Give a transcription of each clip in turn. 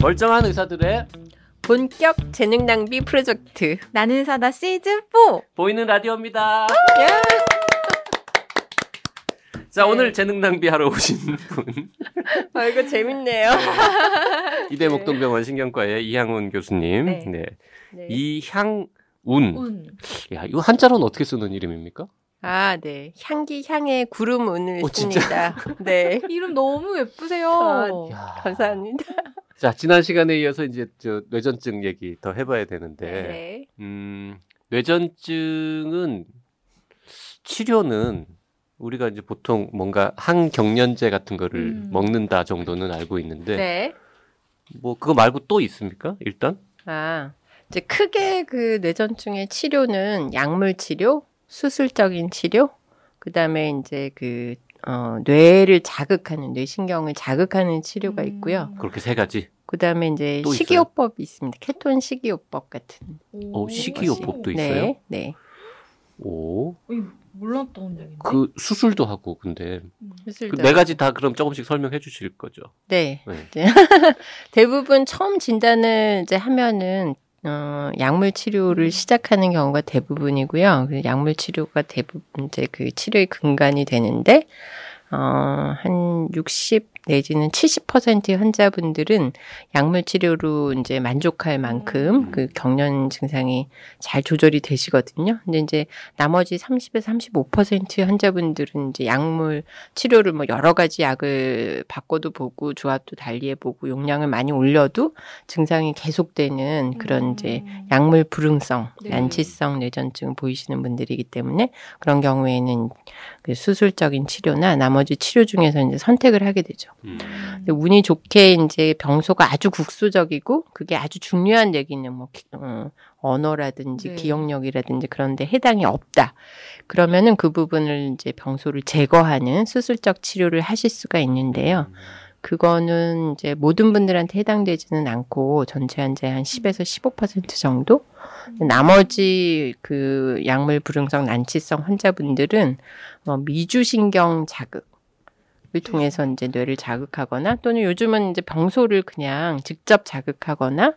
멀쩡한 의사들의 본격 재능 낭비 프로젝트 나는 사다 시즌 4 보이는 라디오입니다. 자 네. 오늘 재능 낭비하러 오신 분 아 이거 재밌네요. 이대 목동병원 신경과의 이향훈 교수님. 네. 네. 네. 이향운. 운. 야 이거 한자로는 어떻게 쓰는 이름입니까? 아, 네. 향기 향의 구름 운을 어, 진짜? 씁니다. 네. 이름 너무 예쁘세요. 아, 야. 감사합니다. 자 지난 시간에 이어서 이제 저 뇌전증 얘기 더 해봐야 되는데 네. 음, 뇌전증은 치료는 우리가 이제 보통 뭔가 항경련제 같은 거를 음. 먹는다 정도는 알고 있는데 네. 뭐 그거 말고 또 있습니까? 일단 아, 이제 크게 그 뇌전증의 치료는 약물 치료, 수술적인 치료, 그 다음에 이제 그, 어, 뇌를 자극하는, 뇌신경을 자극하는 치료가 음. 있고요. 그렇게 세 가지. 그 다음에 이제? 식이요법이 있습니다. 케톤 식이요법 같은. 어, 식이요법도 있어요? 네, 네. 오, 이 몰랐던 얘기인데. 그 수술도 하고 근데 음. 수술도. 그 네 가지 다 그럼 조금씩 설명해 주실 거죠? 네. 네. 대부분 처음 진단을 이제 하면은 어, 약물 치료를 시작하는 경우가 대부분이고요. 그 약물 치료가 대부분 이제 그 치료의 근간이 되는데 어, 한 60 내지는 70%의 환자분들은 약물 치료로 이제 만족할 만큼 음. 그 경련 증상이 잘 조절이 되시거든요. 근데 이제 나머지 30에서 35%의 환자분들은 이제 약물 치료를 뭐 여러 가지 약을 바꿔도 보고 조합도 달리해 보고 용량을 많이 올려도 증상이 계속되는 그런 이제 약물 불응성, 네. 난치성 뇌전증을 보이시는 분들이기 때문에 그런 경우에는 그 수술적인 치료나 나머지 치료 중에서 이제 선택을 하게 되죠. 음. 근데 운이 좋게 이제 병소가 아주 국소적이고 그게 아주 중요한 얘기는 뭐 기- 어, 언어라든지 네. 기억력이라든지 그런데 해당이 없다. 그러면은 그 부분을 이제 병소를 제거하는 수술적 치료를 하실 수가 있는데요. 그거는 이제 모든 분들한테 해당되지는 않고 전체 환자의 한 10에서 15% 정도. 나머지 그 약물 불응성 난치성 환자분들은 뭐 미주신경 자극 을 통해서 이제 뇌를 자극하거나 또는 요즘은 이제 병소를 그냥 직접 자극하거나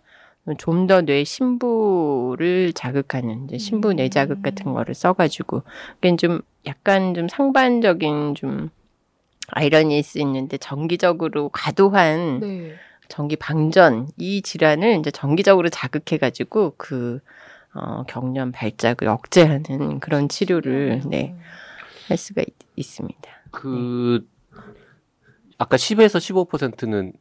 좀 더 뇌 신부를 자극하는 이제 신부 뇌 자극 같은 거를 써가지고 그게 좀 약간 좀 상반적인 좀 아이러니일 수 있는데 정기적으로 과도한 네. 전기 방전 이 질환을 이제 정기적으로 자극해가지고 그 어, 경련 발작을 억제하는 그런 치료를 네, 할 수가 있, 습니다 그 아까 10에서 15%는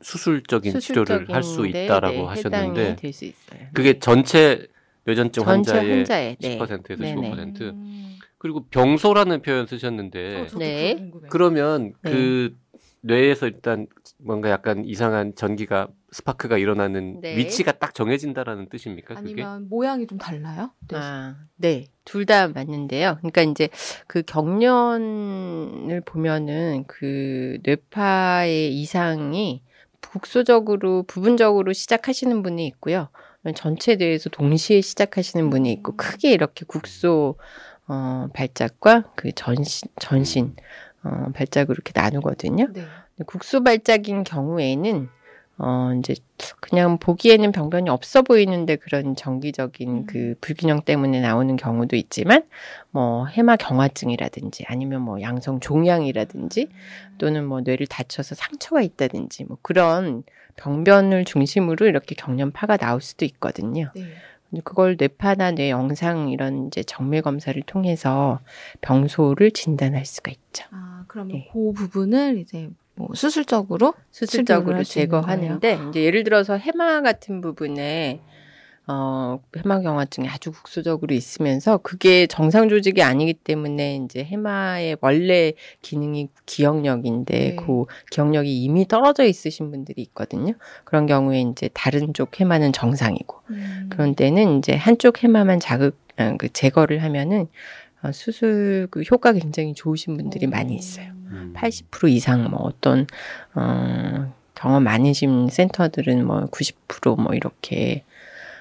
수술적인 치료를 할 수 있다라고 하셨는데 될수 있어요. 그게 전체 뇌전증 전체 환자의 환자의 네. 10%에서 네네. 15%. 음. 그리고 병소라는 표현 쓰셨는데 어, 저도 네. 그러면 네. 그 뇌에서 일단 뭔가 약간 이상한 전기가 스파크가 일어나는 네. 위치가 딱 정해진다라는 뜻입니까? 그게? 아니면 모양이 좀 달라요? 네. 아, 네. 둘 다 맞는데요. 그러니까 이제 그 경련을 보면은 그 뇌파의 이상이 국소적으로 부분적으로 시작하시는 분이 있고요. 전체 뇌에서 동시에 시작하시는 분이 있고 크게 이렇게 국소 어 발작과 그 전신 전신 어 발작으로 이렇게 나누거든요. 네. 국소 발작인 경우에는 어 이제 그냥 보기에는 병변이 없어 보이는데 그런 정기적인 음. 그 불균형 때문에 나오는 경우도 있지만 뭐 해마 경화증이라든지 아니면 뭐 양성 종양이라든지 또는 뭐 뇌를 다쳐서 상처가 있다든지 뭐 그런 병변을 중심으로 이렇게 경련파가 나올 수도 있거든요. 네. 그걸 뇌파나 뇌 영상 이런 이제 정밀 검사를 통해서 병소를 진단할 수가 있죠. 아, 그러면 네. 그 부분을 이제 뭐 수술적으로 수술적으로 제거하는데 이제 예를 들어서 해마 같은 부분에 어 해마경화증이 아주 국소적으로 있으면서 그게 정상 조직이 아니기 때문에 이제 해마의 원래 기능이 기억력인데 네. 그 기억력이 이미 떨어져 있으신 분들이 있거든요. 그런 경우에 이제 다른 쪽 해마는 정상이고 음. 그런 때는 이제 한쪽 해마만 자극 아, 그 제거를 하면은 어, 수술 그 효과 굉장히 좋으신 분들이 많이 있어요. 음. 80% 이상 뭐 어떤 어 경험 많으신 센터들은 뭐 90%뭐 이렇게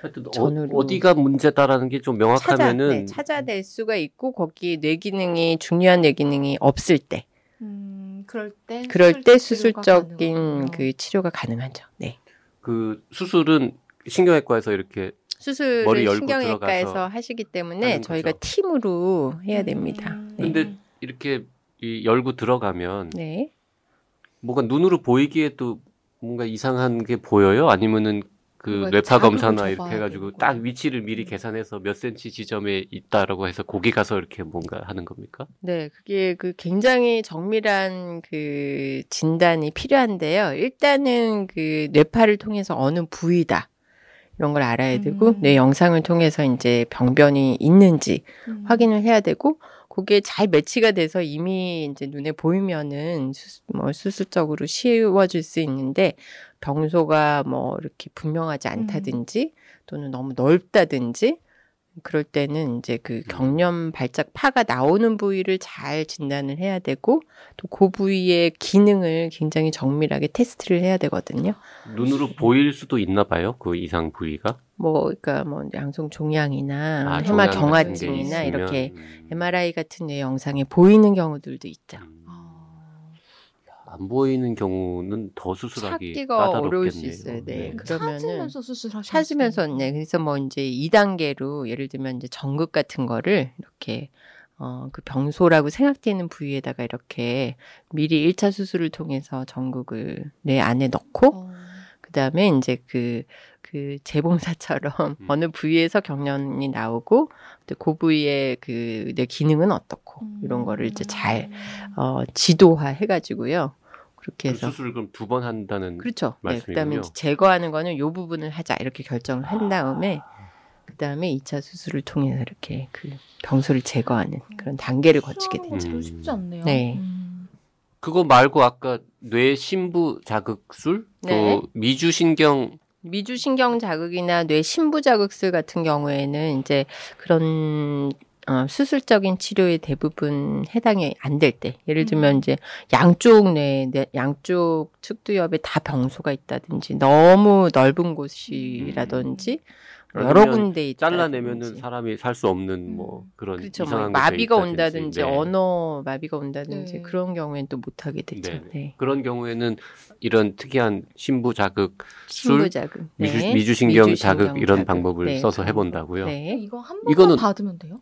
하여튼 전으로- 어, 디가 문제다라는 게좀 찾아 명확하면은 네, 찾아낼 수가 있고 거기 뇌 기능이 중요한 뇌 기능이 없을 때 음, 그럴 때 그럴 때 수술 수술적인. 그 치료가 가능하죠. 네. 그 수술은 신경외과에서 이렇게 수술을 머리 열고 신경외과에서 들어가서 하시기 때문에 저희가 거죠. 팀으로 해야 됩니다. 음. 네. 근데 이렇게 이 열고 들어가면 네. 뭔가 눈으로 보이기에도 뭔가 이상한 게 보여요? 아니면은 그 뇌파 검사나 이렇게 해가지고 되는 딱. 위치를 미리 계산해서 몇 센치 지점에 있다라고 해서 거기 가서 이렇게 뭔가 하는 겁니까? 네, 그게 그 굉장히 정밀한 그 진단이 필요한데요. 일단은 그 뇌파를 통해서 어느 부위다. 이런 걸 알아야 되고, 음. 뇌 영상을 통해서 이제 병변이 있는지 음. 확인을 해야 되고, 그게 잘 매치가 돼서 이미 이제 눈에 보이면은 수, 뭐 수술적으로 쉬워질 수 있는데, 병소가 뭐 이렇게 분명하지 않다든지, 또는 너무 넓다든지, 그럴 때는 이제 그 경련 발작 파가 나오는 부위를 잘 진단을 해야 되고 또 그 부위의 기능을 굉장히 정밀하게 테스트를 해야 되거든요. 눈으로 보일 수도 있나 봐요. 그 이상 부위가. 뭐 그러니까 뭐 양성 종양이나 아, 해마 종양 같은 게 경화증이나 이렇게 음. MRI 같은 뇌 영상에 보이는 경우들도 있죠. 음. 아. 안 보이는 경우는 더 수술하기 찾기가 까다롭겠네요. 어려울 수 있어요. 네. 네. 그러면은 찾으면서 수술하시는 찾으면서 네 그래서 뭐 이제 2단계로 예를 들면 이제 전극 같은 거를 이렇게 어 그 병소라고 생각되는 부위에다가 이렇게 미리 1차 수술을 통해서 전극을 뇌 안에 넣고 어. 그다음에 이제 그, 그 재봉사처럼 음. 어느 부위에서 경련이 나오고 또 그 부위의 그 내 기능은 어떻고 이런 거를 이제 잘 어, 지도화 해가지고요. 그렇게 그 해서 수술을 그럼 두 번 한다는 그렇죠. 네, 말씀이군요. 그다음에 제거하는 거는 요 부분을 하자 이렇게 결정을 한 다음에 그다음에 2차 수술을 통해서 이렇게 그 병소를 제거하는 그런 단계를 거치게 되죠. 거 별로 쉽지 않네요. 네. 음. 그거 말고 아까 뇌 심부 자극술 네. 또 미주 신경 미주신경 자극이나 뇌 신부 자극술 같은 경우에는 이제 그런 어, 수술적인 치료에 대부분 해당이 안 될 때, 예를 들면 음. 이제 양쪽 뇌, 뇌- 양쪽 측두엽에 다 병소가 있다든지 너무 넓은 곳이라든지 여러 그러면 군데 있다. 잘라내면은 사람이 살 수 없는 뭐 음. 그런 그렇죠. 뭐 이상한 게 마비가. 온다든지 네. 언어 마비가 온다든지 네. 그런 경우에는 또 못하게 되죠. 네. 네. 그런 경우에는 이런 특이한 신부 자극 신부 술, 자극, 미주, 네. 미주신경 미주 신경 자극 이런 자극. 방법을 네, 써서 해본다고요. 거. 네. 이거 한 번만 이거는- 받으면 돼요?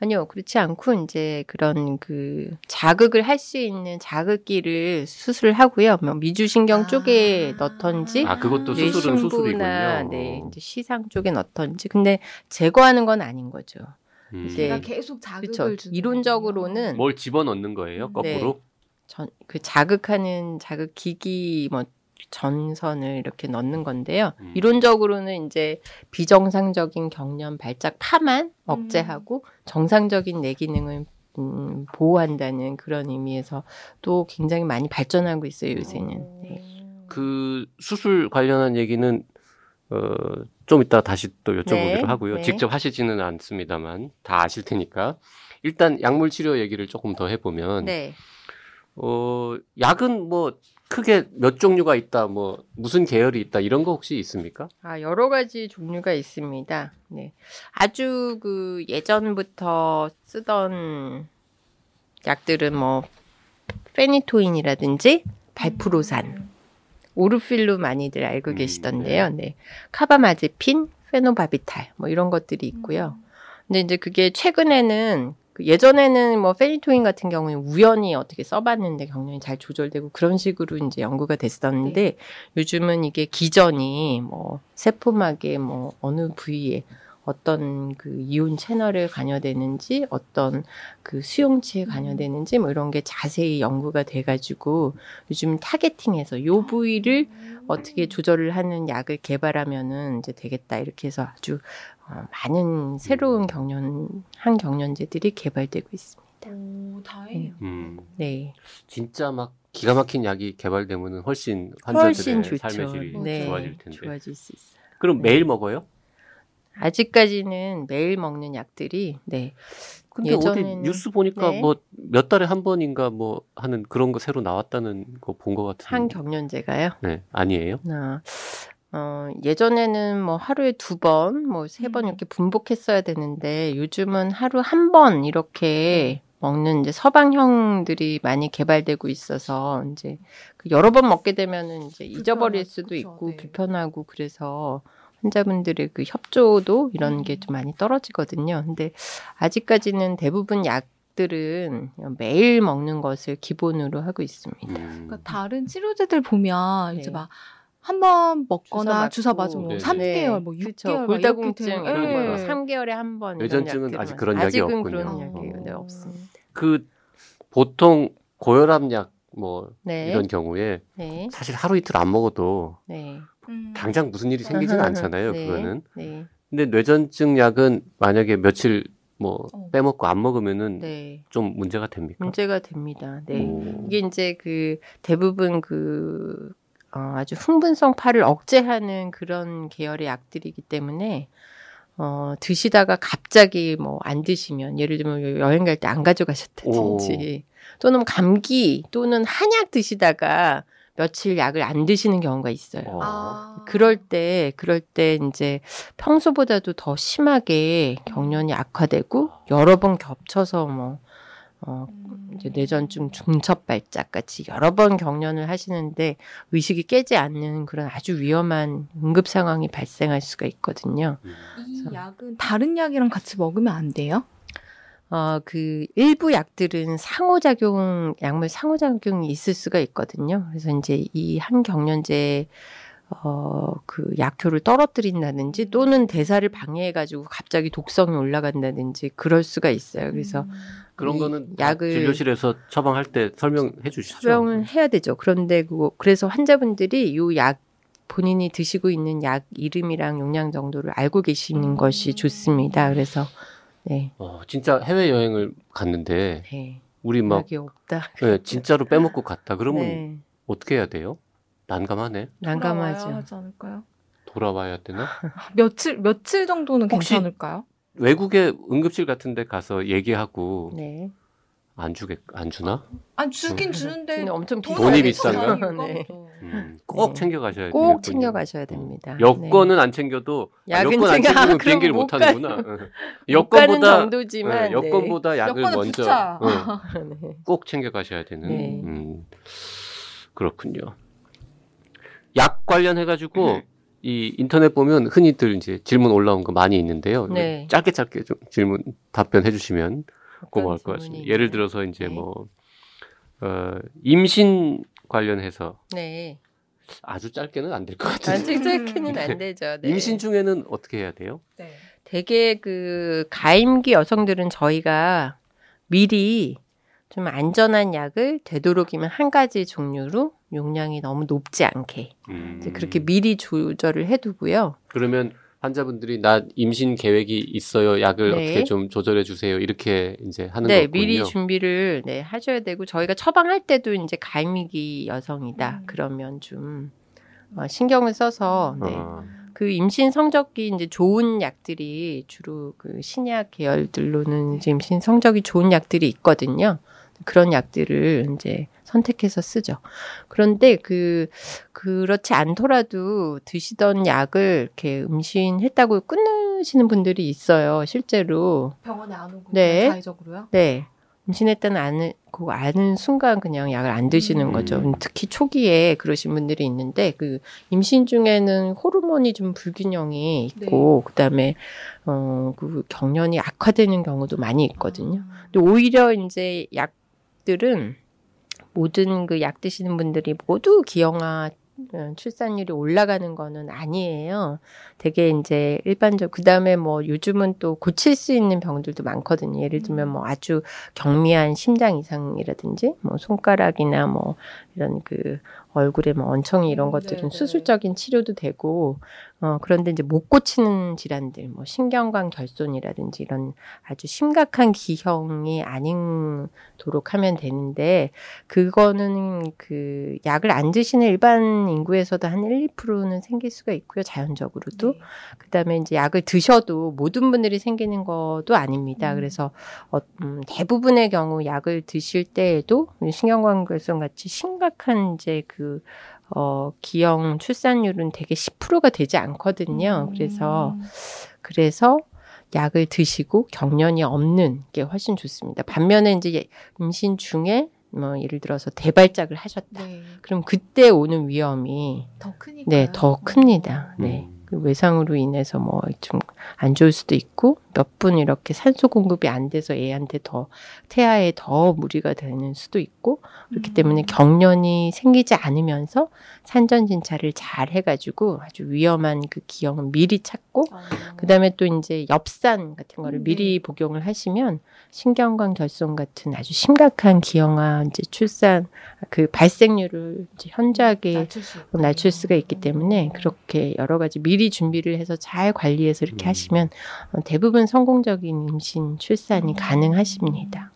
아니요, 그렇지 않고 이제 그런 그 자극을 할 수 있는 자극기를 수술을 하고요. 뭐 미주신경 아. 쪽에 넣던지, 아, 그것도 뇌 수술은 수술이군요. 네, 이제 시상 쪽에 넣던지. 근데 제거하는 건 아닌 거죠. 음. 이제 계속 자극을 그렇죠. 주는 이론적으로는 뭘 집어넣는 거예요? 음. 거꾸로? 전, 그 자극하는 자극 기기 뭐 전선을 이렇게 넣는 건데요. 음. 이론적으로는 이제 비정상적인 경련 발작 파만 억제하고 정상적인 내 기능을 음, 보호한다는 그런 의미에서 또 굉장히 많이 발전하고 있어요 요새는. 네. 그 수술 관련한 얘기는 어, 좀 이따 다시 또 여쭤보기로 네, 하고요. 네. 직접 하시지는 않습니다만 다 아실 테니까 일단 약물 치료 얘기를 조금 더 해보면 네. 어, 약은 뭐 크게 몇 종류가 있다, 뭐 무슨 계열이 있다 이런 거 혹시 있습니까? 아, 여러 가지 종류가 있습니다. 네. 아주 그 예전부터 쓰던 약들은 뭐 페니토인이라든지 발프로산, 오르필로 많이들 알고 음, 계시던데요. 네. 카바마제핀, 페노바비탈 뭐 이런 것들이 있고요. 근데 이제 그게 최근에는 그 예전에는 뭐 페니토인 같은 경우는 우연히 어떻게 써봤는데 경련이 잘 조절되고 그런 식으로 이제 연구가 됐었는데 요즘은 이게 기전이 뭐 세포막의 뭐 어느 부위에 어떤 그 이온 채널에 관여되는지 어떤 그 수용체에 관여되는지 뭐 이런 게 자세히 연구가 돼가지고 요즘 타겟팅해서 요 부위를 어떻게 조절을 하는 약을 개발하면은 이제 되겠다 이렇게 해서 아주 어, 많은 새로운 경련 항경련제들이 개발되고 있습니다. 오, 다행이에요. 음, 네, 진짜 막 기가 막힌 약이 개발되면은 훨씬 환자들의 훨씬. 삶의 질이 네, 좋아질 텐데. 좋아질 수 있어요. 그럼 네. 매일 먹어요? 아직까지는 매일 먹는 약들이 네 근데 어디 예전에는- 뉴스 보니까 네. 뭐몇 달에 한 번인가 뭐 하는 그런 거 새로 나왔다는 거 본 것 같은데. 항경련제가요. 네, 아니에요? 아, 어, 예전에는 뭐 하루에 두 번, 뭐 세번 음. 이렇게 분복했어야 되는데 요즘은 하루 한 번 이렇게 먹는 이제 서방형들이 많이 개발되고 있어서 이제 그 여러 번 먹게 되면은 이제 잊어버릴. 수도 그쵸, 있고 네. 불편하고 그래서 환자분들의 그 협조도 이런 게 음. 좀 많이 떨어지거든요. 근데 아직까지는 대부분 약 들은 매일 먹는 것을 기본으로 하고 있습니다. 음. 그러니까 다른 치료제들 보면 네. 이제 막 한 번 먹거나 주사 주사 맞고. 맞으면 뭐 네. 3개월, 뭐 6개월 그렇죠. 막 골다공증 이런. 거 예. 3개월에 한 번. 뇌전증은 아직 그런 약이 아직은 없군요. 그런 약이 어. 네, 없습니다. 그 보통 고혈압 약뭐 네. 이런 경우에 네. 사실 하루 이틀 안 먹어도 네. 음. 당장 무슨 일이 생기지는 않잖아요. 네. 그거는. 네. 근데 뇌전증 약은 만약에 며칠 뭐 어. 빼먹고 안 먹으면은 네. 좀 문제가 됩니까? 문제가 됩니다. 네. 오. 이게 이제 그 대부분 그 어, 아주 흥분성 파를 억제하는 그런 계열의 약들이기 때문에 어, 드시다가 갑자기 뭐 안 드시면 예를 들면 여행 갈 때 안 가져가셨다든지 또는 감기 또는 한약 드시다가 며칠 약을 안 드시는 경우가 있어요. 어. 아. 그럴 때, 그럴 때 이제 평소보다도 더 심하게 경련이 악화되고 여러 번 겹쳐서 뭐, 어, 음. 이제 뇌전증 중첩 발작 같이 여러 번 경련을 하시는데 의식이 깨지 않는 그런 아주 위험한 응급 상황이 발생할 수가 있거든요. 음. 이 약은 다른 약이랑 같이 먹으면 안 돼요? 어, 그 일부 약들은 상호작용, 약물 상호작용이 있을 수가 있거든요. 그래서 이제 이 한 경련제 어, 그 약효를 떨어뜨린다든지 또는 대사를 방해해가지고 갑자기 독성이 올라간다든지 그럴 수가 있어요. 그래서 음. 그런 이 거는 다 약을- 진료실에서 처방할 때 설명해 주시죠. 처방을 해야 되죠. 그런데 그 그래서 환자분들이 요 약 본인이 드시고 있는 약 이름이랑 용량 정도를 알고 계시는 음. 것이 좋습니다. 그래서 네, 어, 진짜 해외 여행을 갔는데 네 우리 막 약이 없다. 네, 진짜로 빼먹고 갔다. 그러면 네, 어떻게 해야 돼요? 난감하네. 난감하죠. 하지 않을까요? 돌아와야 되나? 며칠 며칠 정도는 혹시- 괜찮을까요? 외국에 응급실 같은 데 가서 얘기하고 네. 안 주겠 안 주나? 아니 주긴 주는데 근데 엄청 돈이 비싸요. 비싼가? 네. 음, 꼭 네. 챙겨 가셔야 꼭. 챙겨 가셔야 됩니다. 여권은 안 챙겨도 아, 여권 안 챙겨- 챙기면 비행기를 못. 못 가는 여권보다 정도지만 네, 여권보다 약을 먼저. 응, 네. 꼭 챙겨 가셔야 되는. 네. 음, 그렇군요. 약 관련해 가지고 이 인터넷 보면 흔히들 이제 질문 올라온 거 많이 있는데요. 네. 짧게 짧게 좀 질문 답변해 주시면 고마울 것 같습니다. 질문이 예를? 들어서 이제 네. 뭐 어, 임신 관련해서 네. 아주 짧게는 안 될 것 같은데 짧게는 안 되죠. 네. 임신 중에는 어떻게 해야 돼요? 네. 되게 그 가임기 여성들은 저희가 미리 좀 안전한 약을 되도록이면 한 가지 종류로 용량이 너무 높지 않게 음, 그렇게 미리 조절을 해두고요. 그러면 환자분들이 나 임신 계획이 있어요. 약을 네. 어떻게 좀 조절해 주세요. 이렇게 이제 하는 네, 거군요. 미리 준비를 네 하셔야 되고 저희가 처방할 때도 이제 가임기 여성이다 음. 그러면 좀 어, 신경을 써서 네. 어, 그 임신 성적이 이제 좋은 약들이 주로 그 신약 계열들로는 이제 임신 성적이 좋은 약들이 있거든요. 그런 약들을 이제 선택해서 쓰죠. 그런데 그 그렇지 않더라도 드시던 약을 이렇게 임신했다고 끊으시는 분들이 있어요. 실제로. 병원에 안 오고 네. 자의적으로요? 네. 임신했다는 아는 그 아는 순간 그냥 약을 안 드시는 음. 거죠. 특히 초기에 그러신 분들이 있는데 그 임신 중에는 호르몬이 좀 불균형이 있고 그다음에 어그 경련이 악화되는 경우도 많이 있거든요. 아. 근데 오히려 이제 약들은 모든 그 약 드시는 분들이 모두 기형아 어, 출산율이 올라가는 거는 아니에요. 되게 이제 일반적 그 다음에 뭐 요즘은 또 고칠 수 있는 병들도 많거든요. 예를 들면 뭐 아주 경미한 심장 이상이라든지 뭐 손가락이나 뭐 이런 그 얼굴에 뭐 얹청이 이런 음, 것들은 네, 네. 수술적인 치료도 되고 어 그런데 이제 못 고치는 질환들 뭐 신경관 결손이라든지 이런 아주 심각한 기형이 아니도록 하면 되는데 그거는 그 약을 안 드시는 일반 인구에서도 한 1, 2%는 생길 수가 있고요. 자연적으로도. 네. 그다음에 이제 약을 드셔도 모든 분들이 생기는 것도 아닙니다. 음. 그래서 어, 음, 대부분의 경우 약을 드실 때에도 신경관 결손 같이 심각한 이제 그 어, 기형 출산율은 되게 10%가 되지 않거든요. 그래서 음. 그래서 약을 드시고 경련이 없는 게 훨씬 좋습니다. 반면에 이제 임신 중에 뭐 예를 들어서 대발작을 하셨다. 네. 그럼 그때 오는 위험이 더 크니까. 네, 더 큽니다. 네. 음. 그 외상으로 인해서 뭐 좀 안 좋을 수도 있고 몇 분 이렇게 산소 공급이 안 돼서 애한테 더 태아에 더 무리가 되는 수도 있고 그렇기 때문에 경련이 생기지 않으면서 산전 진찰을 잘 해가지고 아주 위험한 그 기형은 미리 찾고 그다음에 또 이제 엽산 같은 거를 음, 미리 복용을 하시면 신경관 결손 같은 아주 심각한 기형아 이제 출산 그 발생률을 이제 현저하게 낮출. 낮출 수가 있기 때문에 그렇게 여러 가지 미리 준비를 해서 잘 관리해서 이렇게 음. 하시면 어, 대부분 성공적인 임신 출산이 음. 가능하십니다.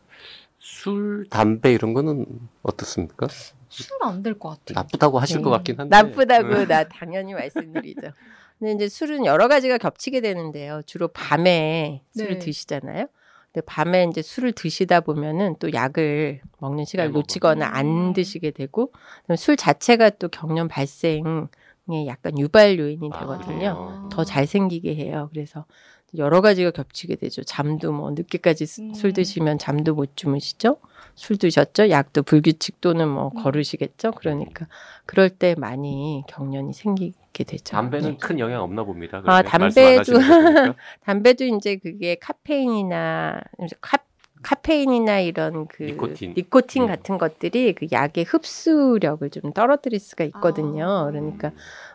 술, 담배 이런 거는 어떻습니까? 술안될 것 같아요. 나쁘다고 하실 네. 것 같긴 한데. 나쁘다고 음. 나 당연히 말씀드리죠. 근데 이제 술은 여러 가지가 겹치게 되는데요. 주로 밤에 술을 네. 드시잖아요. 근데 밤에 이제 술을 드시다 보면은 또 약을 먹는 시간을 빼먹어. 놓치거나 안 음. 드시게 되고 술 자체가 또 경련 발생에 약간 유발 요인이 되거든요. 아. 더 잘 생기게 해요. 그래서 여러 가지가 겹치게 되죠. 잠도 뭐 늦게까지 수- 음. 술 드시면 잠도 못 주무시죠. 술 드셨죠? 약도 불규칙 또는 뭐 음. 거르시겠죠. 그러니까 그럴 때 많이 경련이 생기게 되죠. 담배는 네. 큰 영향 없나 봅니다. 아, 담배도-. 담배도 이제 그게 카페인이나 카, 카페인이나 이런 그 니코틴. 니코틴 음. 같은 것들이 그 약의 흡수력을 좀 떨어뜨릴 수가 있거든요. 아. 그러니까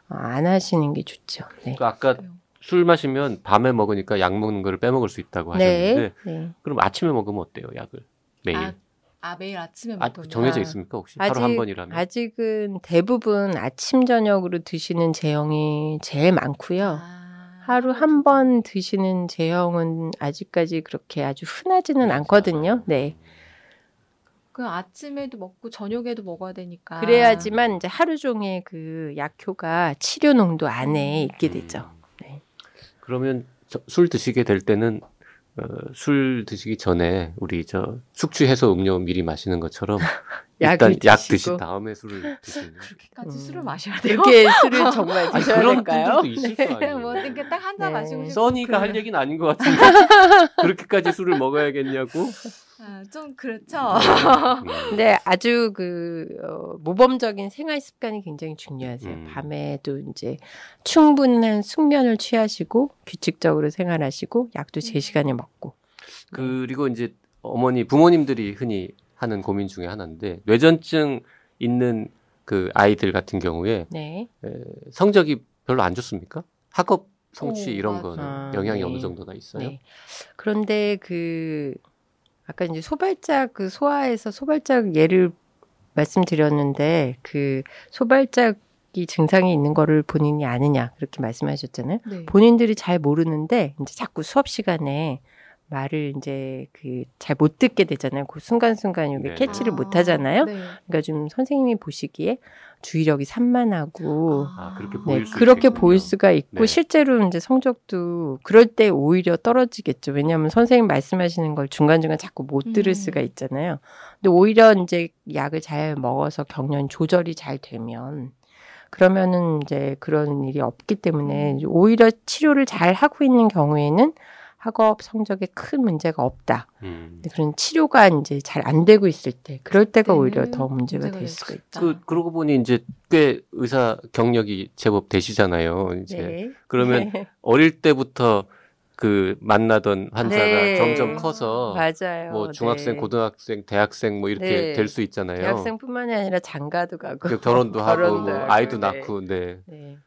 안 하시는 게 좋죠. 네. 그 아까 술 마시면 밤에 먹으니까 약 먹는 거를 빼먹을 수 있다고 하셨는데 네. 네. 그럼 아침에 먹으면 어때요? 약을 매일 아, 아 매일 아침에 아, 먹으면 정해져 아. 있습니까 혹시 하루 한 번이라면? 아직은 대부분 아침 저녁으로 드시는 제형이 제일 많고요. 아, 하루 한 번 드시는 제형은 아직까지 그렇게 아주 흔하지는 않거든요. 네. 그 아침에도 먹고 저녁에도 먹어야 되니까. 그래야지만 이제 하루 종일 그 약효가 치료 농도 안에 있게 음. 되죠. 네. 그러면 저- 술 드시게 될 때는 어, 술 드시기 전에 우리 저 숙취 해소 음료 미리 마시는 것처럼 일단 약 드시고. 드신 다음에 술을 드시는. 그렇게까지 음. 술을 마셔야 돼요. 이렇게 술을 정말 아니, 드셔야 그런 될까요? 분들도 있을 거 아니에요. 뭐 이렇게 딱 한잔 네. 마시고 싶 써니가 할 얘기는 아닌 것 같은데 그렇게까지 술을 먹어야겠냐고. 아, 좀 그렇죠. 음. 근데 아주 그 어, 모범적인 생활 습관이 굉장히 중요하세요. 음. 밤에도 이제 충분한 숙면을 취하시고 규칙적으로 생활하시고 약도 제 음. 시간에 먹고. 그리고 이제 어머니 부모님들이 흔히 하는 고민 중에 하나인데 뇌전증 있는 그 아이들 같은 경우에 네. 에, 성적이 별로 안 좋습니까? 학업 성취 오, 이런 맞아. 거는 아, 영향이 네. 어느 정도나 있어요? 네. 그런데 그 아까 이제 소발작 그 소아에서 소발작 예를 말씀드렸는데 그 소발작이 증상이 있는 거를 본인이 아느냐 그렇게 말씀하셨잖아요. 네. 본인들이 잘 모르는데 이제 자꾸 수업 시간에 말을 이제 그 잘 못 듣게 되잖아요. 그 순간순간 이게 네. 캐치를 아, 못 하잖아요. 네. 그러니까 좀 선생님이 보시기에 주의력이 산만하고 아, 그렇게 네, 보일 수 그렇게. 보일 수가 있고 네. 실제로 이제 성적도 그럴 때 오히려 떨어지겠죠. 왜냐하면 선생님 말씀하시는 걸 중간중간 자꾸 못 들을 음. 수가 있잖아요. 근데 오히려 이제 약을 잘 먹어서 경련 조절이 잘 되면 그러면은 이제 그런 일이 없기 때문에 음. 오히려 치료를 잘 하고 있는 경우에는 학업 성적에 큰 문제가 없다. 음. 그런 치료가 이제 잘 안 되고 있을 때 그럴 때가 그때는 오히려 더 문제가 문제가 될될 수가 수 있다. 그 그러고 보니 이제 꽤 의사 경력이 제법 되시잖아요. 이제 네. 그러면 네. 어릴 때부터 그 만나던 환자가 네. 점점 커서 맞아요. 뭐 중학생, 네. 고등학생, 대학생 뭐 이렇게 네. 될수 있잖아요. 대학생뿐만이 아니라 장가도 가고 그 결혼도 하고 결혼도 뭐 하고, 아이도 네. 낳고 네. 네.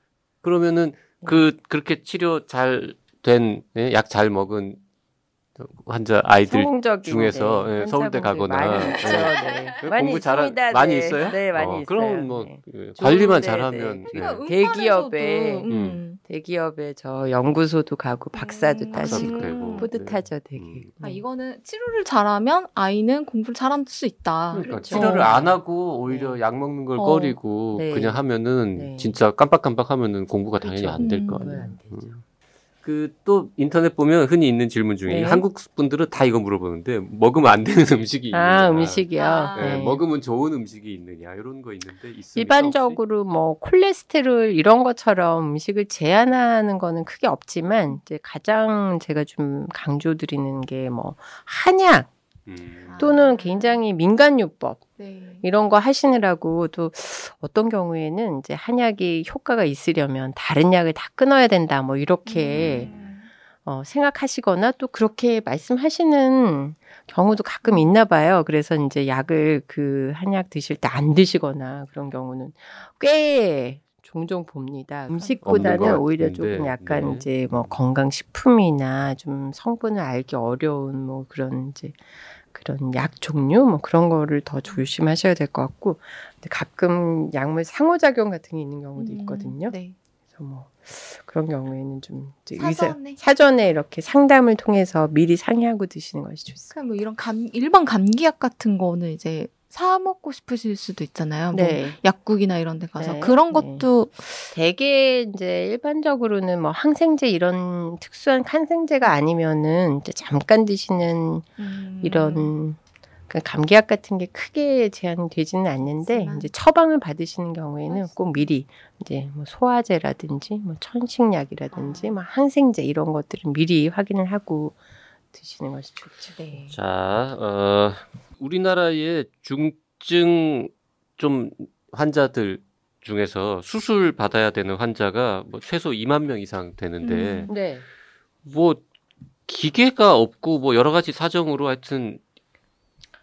그러면은 그 그렇게 치료 잘 된 약 잘 먹은 환자 아이들 중에서, 네, 예, 서울대 가거나, 많이 있죠. 네. 그 많이 공부 잘 있습니다. 많이 네. 있어요? 네, 많이 어, 있어요. 그럼 뭐 네. 그 관리만 좋은데, 잘하면 네. 네. 대기업에, 음. 대기업에 저 연구소도 가고 박사도 음. 따시고 되고. 뿌듯하죠, 되게. 음. 아 네. 이거는 치료를 잘하면 아이는 공부를 잘할 수 있다. 그러니까 그렇죠. 치료를 어. 안 하고 오히려 약 먹는 걸 어. 꺼리고 네. 그냥 하면은 네. 진짜 깜빡깜빡하면은 공부가 당연히 그렇죠. 안될거 음. 그건 아니에요. 그 또 인터넷 보면 흔히 있는 질문 중에 네. 한국 분들은 다 이거 물어보는데 먹으면 안 되는 음식이 있느냐. 아, 음식이요. 아, 네, 네. 먹으면 좋은 음식이 있느냐 이런 거 있는데 있습니까? 일반적으로 뭐 콜레스테롤 이런 것처럼 음식을 제한하는 거는 크게 없지만 이제 가장 제가 좀 강조드리는 게 뭐 한약 혹시? 음. 또는 굉장히 민간요법 네. 이런 거 하시느라고 또 어떤 경우에는 이제 한약이 효과가 있으려면 다른 약을 다 끊어야 된다 뭐 이렇게 음. 어, 생각하시거나 또 그렇게 말씀하시는 경우도 가끔 있나 봐요. 그래서 이제 약을 그 한약 드실 때 안 드시거나 그런 경우는 꽤 종종 봅니다. 음식보다는 것 오히려 조금 약간 네. 이제 뭐 건강식품이나 좀 성분을 알기 어려운 뭐 그런 이제 그런 약 종류 뭐 그런 거를 더 조심하셔야 될 것 같고 근데 가끔 약물 상호작용 같은 게 있는 경우도 음, 있거든요. 네. 그래서 뭐 그런 경우에는 좀 이제 의사 사전에? 사전에 이렇게 상담을 통해서 미리 상의하고 드시는 것이 좋습니다. 그냥 뭐 이런 감 일반 감기약 같은 거는 이제 사 먹고 싶으실 수도 있잖아요. 뭐 네. 약국이나 이런 데 가서 네, 그런 네. 것도 대개 이제 일반적으로는 뭐 항생제 이런 특수한 항생제가 아니면은 이제 잠깐 드시는 음, 이런 그 감기약 같은 게 크게 제한이 되지는 않는데. 이제 처방을 받으시는 경우에는. 꼭 미리 이제 뭐 소화제라든지 뭐 천식약이라든지 아. 뭐 항생제 이런 것들은 미리 확인을 하고 드시는 것이 좋죠. 네. 자, 어, 우리나라의 중증 좀 환자들 중에서 수술 받아야 되는 환자가 뭐 최소 2만 명 이상 되는데 음. 네. 뭐 기계가 없고 뭐 여러 가지 사정으로 하여튼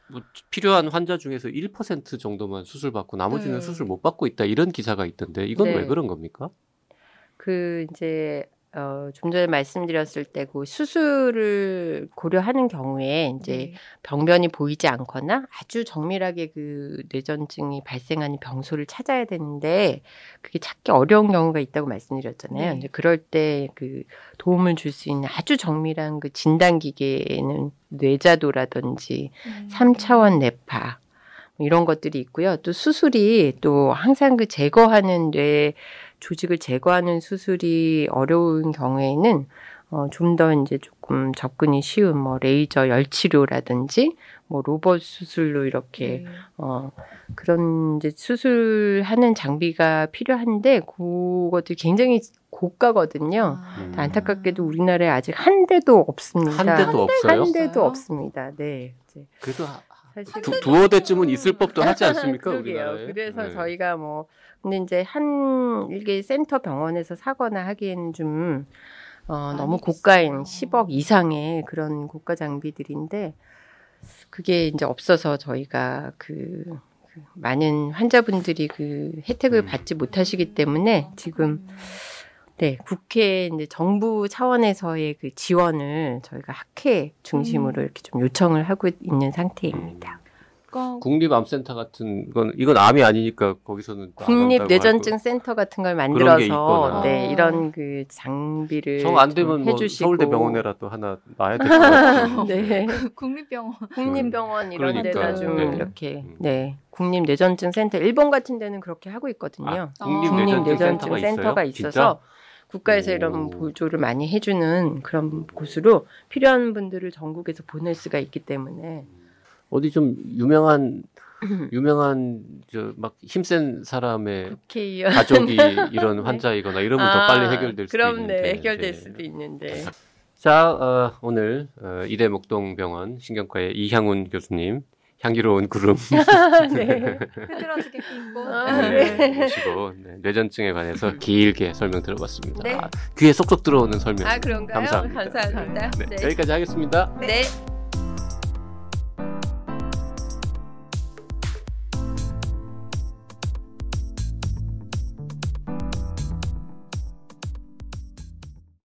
뭐 필요한 환자 중에서 1% 정도만 수술 받고 나머지는 네. 수술 못 받고 있다 이런 기사가 있던데 이건 네. 왜 그런 겁니까? 그 이제 어, 좀 전에 말씀드렸을 때그 수술을 고려하는 경우에 이제 네. 병변이 보이지 않거나 아주 정밀하게 그 뇌전증이 발생하는 병소를 찾아야 되는데 그게 찾기 어려운 경우가 있다고 말씀드렸잖아요. 네. 이제 그럴 때 그 도움을 줄 수 있는 아주 정밀한 그 진단 기계는 뇌자도라든지 음. 3차원 뇌파 뭐 이런 것들이 있고요. 또 수술이 또 항상 그 제거하는 뇌 조직을 제거하는 수술이 어려운 경우에는 어, 좀 더 이제 조금 접근이 쉬운 뭐 레이저 열 치료라든지 뭐 로봇 수술로 이렇게 네. 어, 그런 이제 수술하는 장비가 필요한데 그것도 굉장히 고가거든요. 아. 음. 안타깝게도 우리나라에 아직 한 대도 없습니다. 한 대도 없어요? 한 대도 없어요? 없습니다. 네. 이제 그래도 두, 두어 대쯤은 있을 법도 하지 않습니까? 그러게요. 우리나라에? 그래서 네. 저희가 뭐 근데 이제 한 일개 센터 병원에서 사거나 하기에는 좀 어, 너무 고가인 비싸요. 10억 이상의 그런 고가 장비들인데 그게 이제 없어서 저희가 그, 그 많은 환자분들이 그 혜택을 음. 받지 못하시기 때문에 지금 네 국회 이제 정부 차원에서의 그 지원을 저희가 학회 중심으로 음. 이렇게 좀 요청을 하고 있는 상태입니다. 그러니까 국립암센터 같은 건 이건 암이 아니니까 거기서는 또안 국립 한다고 뇌전증 하고. 센터 같은 걸 만들어서. 네 이런 그 장비를 정안좀 되면 뭐 해주시고 서울대 병원에라도 하나 놔야 될 것 같아요. 네 국립병원 국립병원 이런 그러니까, 데다 좀 네. 이렇게 음. 네 국립 뇌전증 센터 일본 같은 데는 그렇게 하고 있거든요. 아, 국립 국립 국립 뇌전증 뇌전증 센터가 있어요? 있어서 국가에서 오. 이런 보조를 많이 해주는 그런 곳으로 필요한 분들을 전국에서 보낼 수가 있기 때문에 어디 좀 유명한 유명한 저 막 힘센 사람의 국회의원 가족이 이런 환자이거나 이러면 더 아, 빨리 해결될 수도 그럼 있는데. 네 해결될 네. 수도 있는데 자 어, 오늘 어, 이대 목동병원 신경과의 이향훈 교수님 향기로운 구름 네. 흐드러지게 낀 곳. 아, 네, 모시고 네, 뇌전증에 관해서 길게 설명 들어봤습니다. 네. 아, 귀에 쏙쏙 들어오는 설명 아 그런가요? 감사합니다. 감사합니다. 네, 네. 여기까지 하겠습니다. 네.